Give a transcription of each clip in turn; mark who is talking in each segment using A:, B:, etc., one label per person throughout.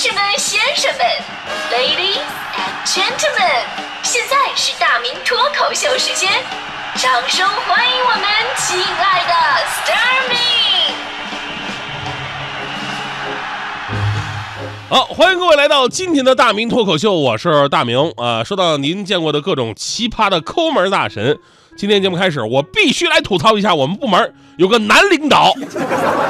A: 士们、先生们，Ladies and Gentlemen，现在是大明脱口秀时间，掌声欢迎我们亲爱的 s t a r m i
B: 好，欢迎各位来到今天的大明脱口秀，我是大明啊。说到您见过的各种奇葩的抠门大神，今天节目开始，我必须来吐槽一下我们部门有个男领导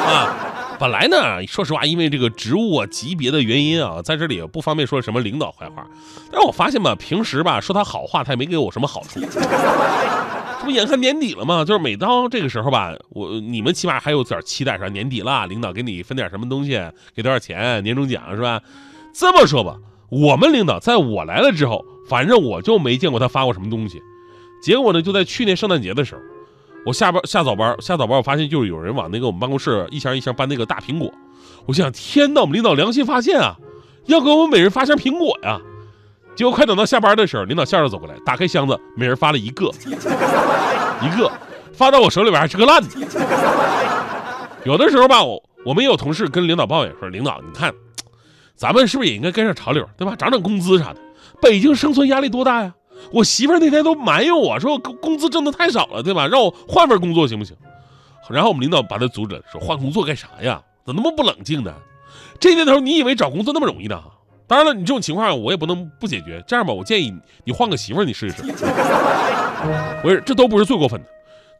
B: 啊。本来呢，说实话，因为这个职务啊级别的原因啊，在这里也不方便说什么领导坏话。但是我发现吧，平时吧说他好话，他也没给我什么好处。这不眼看年底了吗？就是每当这个时候吧，我你们起码还有点期待，说年底了，领导给你分点什么东西，给多少钱，年终奖是吧？这么说吧，我们领导在我来了之后，反正我就没见过他发过什么东西。结果呢，就在去年圣诞节的时候。我下班下早班下早班，我发现就是有人往那个我们办公室一箱一箱搬那个大苹果。我想，天哪，我们领导良心发现啊，要给我们每人发箱苹果呀。结果快等到下班的时候，领导笑着走过来，打开箱子，每人发了一个，一个发到我手里边还是个烂的。有的时候吧，我我们也有同事跟领导抱怨说，领导你看，咱们是不是也应该跟上潮流，对吧？涨涨工资啥的。北京生存压力多大呀？我媳妇那天都埋怨我说工资挣的太少了，对吧？让我换份工作行不行？然后我们领导把他阻止了，说换工作干啥呀？怎么那么不冷静呢？这年头你以为找工作那么容易呢？当然了，你这种情况我也不能不解决。这样吧，我建议你换个媳妇儿，你试试。不是，这都不是最过分的，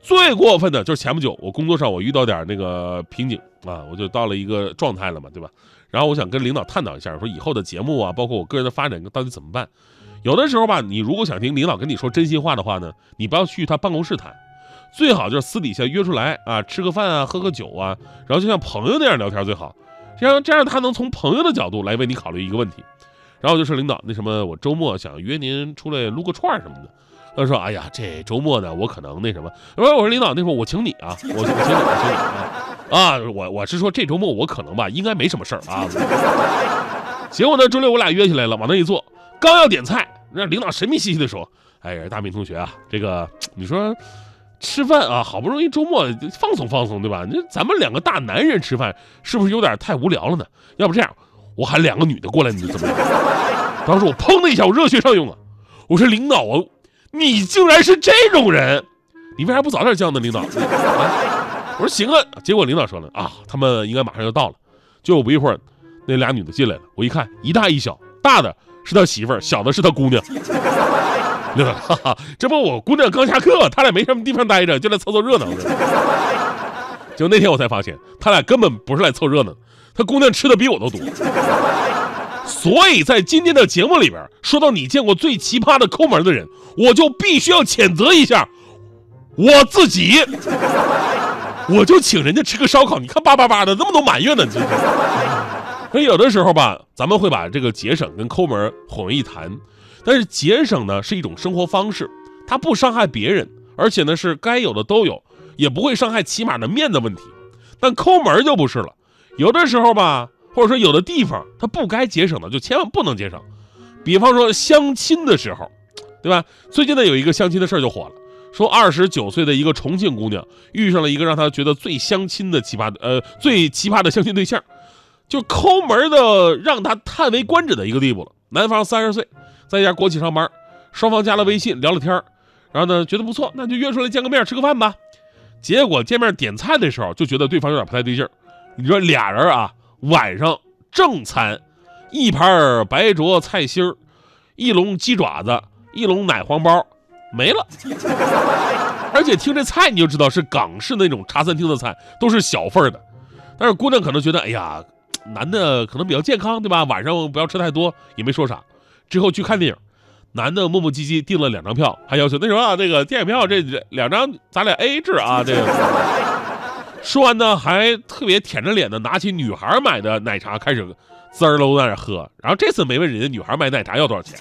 B: 最过分的就是前不久我工作上我遇到点那个瓶颈啊，我就到了一个状态了嘛，对吧？然后我想跟领导探讨一下，说以后的节目啊，包括我个人的发展到底怎么办。有的时候吧，你如果想听领导跟你说真心话的话呢，你不要去他办公室谈，最好就是私底下约出来啊，吃个饭啊，喝个酒啊，然后就像朋友那样聊天最好，这样这样他能从朋友的角度来为你考虑一个问题。然后就说领导，那什么，我周末想约您出来撸个串什么的。他说，哎呀，这周末呢，我可能那什么。我说，我说领导，那会儿我请你啊，我我请你，我请你啊，啊，我我是说这周末我可能吧，应该没什么事儿啊。结果呢，周六我俩约起来了，往那一坐。刚要点菜，那领导神秘兮兮的说：“哎呀，大明同学啊，这个你说吃饭啊，好不容易周末放松放松，对吧？那咱们两个大男人吃饭，是不是有点太无聊了呢？要不这样，我喊两个女的过来，你怎么样？”当时我砰的一下，我热血上涌啊！我说领导啊，你竟然是这种人，你为啥不早点叫呢？领导，我说行啊。结果领导说了啊，他们应该马上就到了。就不一会儿，那俩女的进来了，我一看，一大一小，大的。是他媳妇儿，小的是他姑娘。哈哈，这不我姑娘刚下课，他俩没什么地方待着，就来凑凑热闹。就那天我才发现，他俩根本不是来凑热闹，他姑娘吃的比我都多。所以在今天的节目里边，说到你见过最奇葩的抠门的人，我就必须要谴责一下我自己。我就请人家吃个烧烤，你看叭叭叭的那么多埋怨呢，你。所以有的时候吧，咱们会把这个节省跟抠门混为一谈。但是节省呢是一种生活方式，它不伤害别人，而且呢是该有的都有，也不会伤害起码的面子问题。但抠门就不是了，有的时候吧，或者说有的地方它不该节省的，就千万不能节省。比方说相亲的时候，对吧？最近呢有一个相亲的事儿就火了，说二十九岁的一个重庆姑娘遇上了一个让她觉得最相亲的奇葩的呃最奇葩的相亲对象。就抠门的让他叹为观止的一个地步了。男方三十岁，在一家国企上班，双方加了微信聊了天然后呢觉得不错，那就约出来见个面吃个饭吧。结果见面点菜的时候就觉得对方有点不太对劲儿。你说俩人啊，晚上正餐，一盘白灼菜心儿，一笼鸡爪子，一笼奶黄包，没了。而且听这菜你就知道是港式那种茶餐厅的菜，都是小份儿的。但是姑娘可能觉得，哎呀。男的可能比较健康，对吧？晚上不要吃太多，也没说啥。之后去看电影，男的磨磨唧唧订了两张票，还要求那什么，这个电影票这两张咱俩 A A 制啊。这个说完呢，还特别舔着脸的拿起女孩买的奶茶开始滋儿喽在那喝。然后这次没问人家女孩买奶茶要多少钱。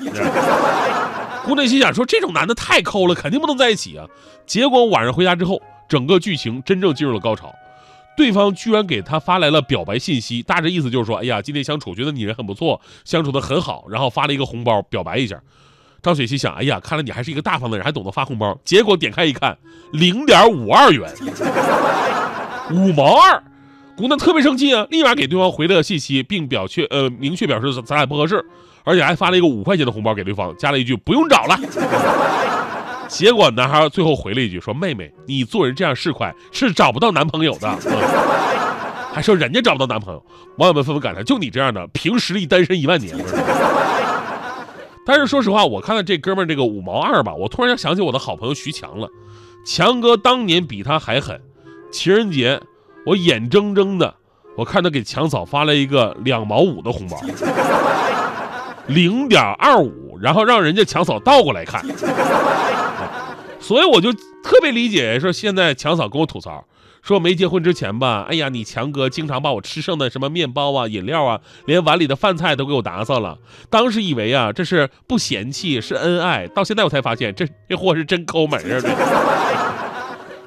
B: 姑娘心想说这种男的太抠了，肯定不能在一起啊。结果晚上回家之后，整个剧情真正进入了高潮。对方居然给他发来了表白信息，大致意思就是说：“哎呀，今天相处觉得你人很不错，相处的很好。”然后发了一个红包表白一下。张雪琪想：“哎呀，看来你还是一个大方的人，还懂得发红包。”结果点开一看，零点五二元，五毛二。姑娘特别生气啊，立马给对方回了信息，并表确呃明确表示咱俩不合适，而且还发了一个五块钱的红包给对方，加了一句不用找了。结果男孩最后回了一句说：“妹妹，你做人这样市侩是找不到男朋友的。”还说人家找不到男朋友，网友们纷纷感叹：就你这样的，凭实力单身一万年。但是说实话，我看到这哥们儿这个五毛二吧，我突然想起我的好朋友徐强了。强哥当年比他还狠，情人节我眼睁睁的我看他给强嫂发了一个两毛五的红包，零点二五，然后让人家强嫂倒过来看。所以我就特别理解，说现在强嫂跟我吐槽，说没结婚之前吧，哎呀，你强哥经常把我吃剩的什么面包啊、饮料啊，连碗里的饭菜都给我打扫了。当时以为啊，这是不嫌弃，是恩爱。到现在我才发现，这这货是真抠门啊！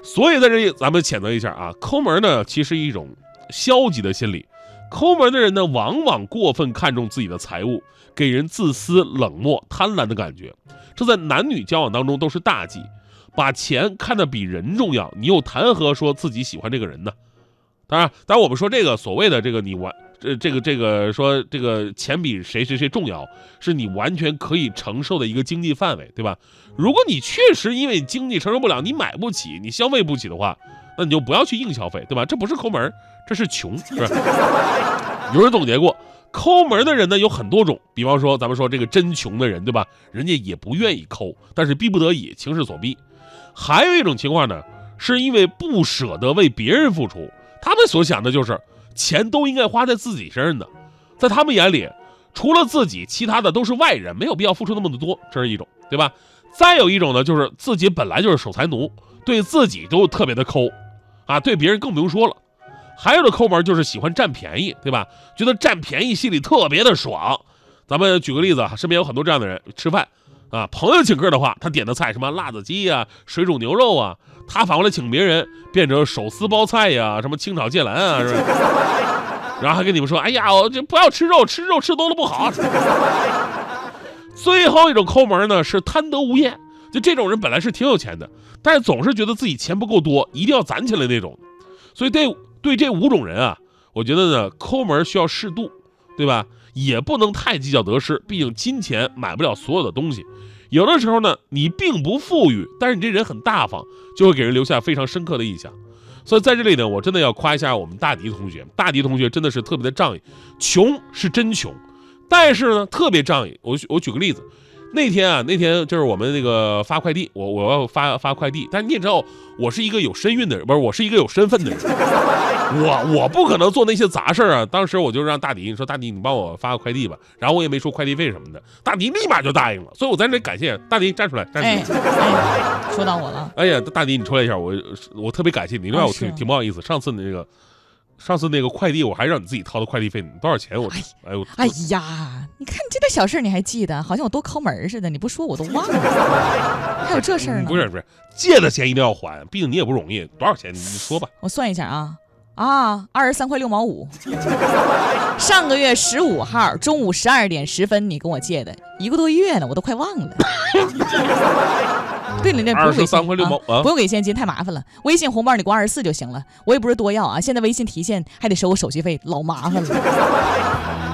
B: 所以在这里，咱们谴责一下啊，抠门呢，其实一种消极的心理。抠门的人呢，往往过分看重自己的财物，给人自私、冷漠、贪婪的感觉。这在男女交往当中都是大忌。把钱看得比人重要，你又谈何说自己喜欢这个人呢？当然，当然我们说这个所谓的这个你完，这这个这个说这个钱比谁谁谁重要，是你完全可以承受的一个经济范围，对吧？如果你确实因为经济承受不了，你买不起，你消费不起的话，那你就不要去硬消费，对吧？这不是抠门，这是穷，是吧？有人总结过，抠门的人呢有很多种，比方说咱们说这个真穷的人，对吧？人家也不愿意抠，但是逼不得已，情势所逼。还有一种情况呢，是因为不舍得为别人付出，他们所想的就是钱都应该花在自己身上的，在他们眼里，除了自己，其他的都是外人，没有必要付出那么的多，这是一种，对吧？再有一种呢，就是自己本来就是守财奴，对自己都特别的抠，啊，对别人更不用说了。还有的抠门就是喜欢占便宜，对吧？觉得占便宜心里特别的爽。咱们举个例子啊，身边有很多这样的人，吃饭。啊，朋友请客的话，他点的菜什么辣子鸡呀、水煮牛肉啊，他反过来请别人变成手撕包菜呀、什么清炒芥兰啊，是吧？然后还跟你们说，哎呀，我这不要吃肉，吃肉吃多了不好。最后一种抠门呢，是贪得无厌，就这种人本来是挺有钱的，但是总是觉得自己钱不够多，一定要攒起来那种。所以对对这五种人啊，我觉得呢，抠门需要适度，对吧？也不能太计较得失，毕竟金钱买不了所有的东西。有的时候呢，你并不富裕，但是你这人很大方，就会给人留下非常深刻的印象。所以在这里呢，我真的要夸一下我们大迪同学，大迪同学真的是特别的仗义。穷是真穷，但是呢，特别仗义。我我举个例子。那天啊，那天就是我们那个发快递，我我要发发快递，但你也知道，我是一个有身孕的人，不是我是一个有身份的人，我我不可能做那些杂事儿啊。当时我就让大迪你说：“大迪，你帮我发个快递吧。”然后我也没收快递费什么的，大迪立马就答应了。所以我在这里感谢大迪站出来，站出来。
C: 说到我了。
B: 哎呀，大迪你出来一下，我我特别感谢你，另外我挺挺不好意思，上次那个。上次那个快递，我还让你自己掏的快递费，多少钱？我
C: 哎呦，哎呀，你看你这点小事你还记得，好像我多抠门似的。你不说我都忘了，还有这事儿呢？
B: 不是不是，借的钱一定要还，毕竟你也不容易。多少钱？你说吧。
C: 我算一下啊啊，二十三块六毛五。上个月十五号中午十二点十分你跟我借的，一个多月呢，我都快忘了。对了，那不用给现金啊，不用给现金，太麻烦了。微信红包你给我二十四就行了，我也不是多要啊。现在微信提现还得收我手续费，老麻烦了。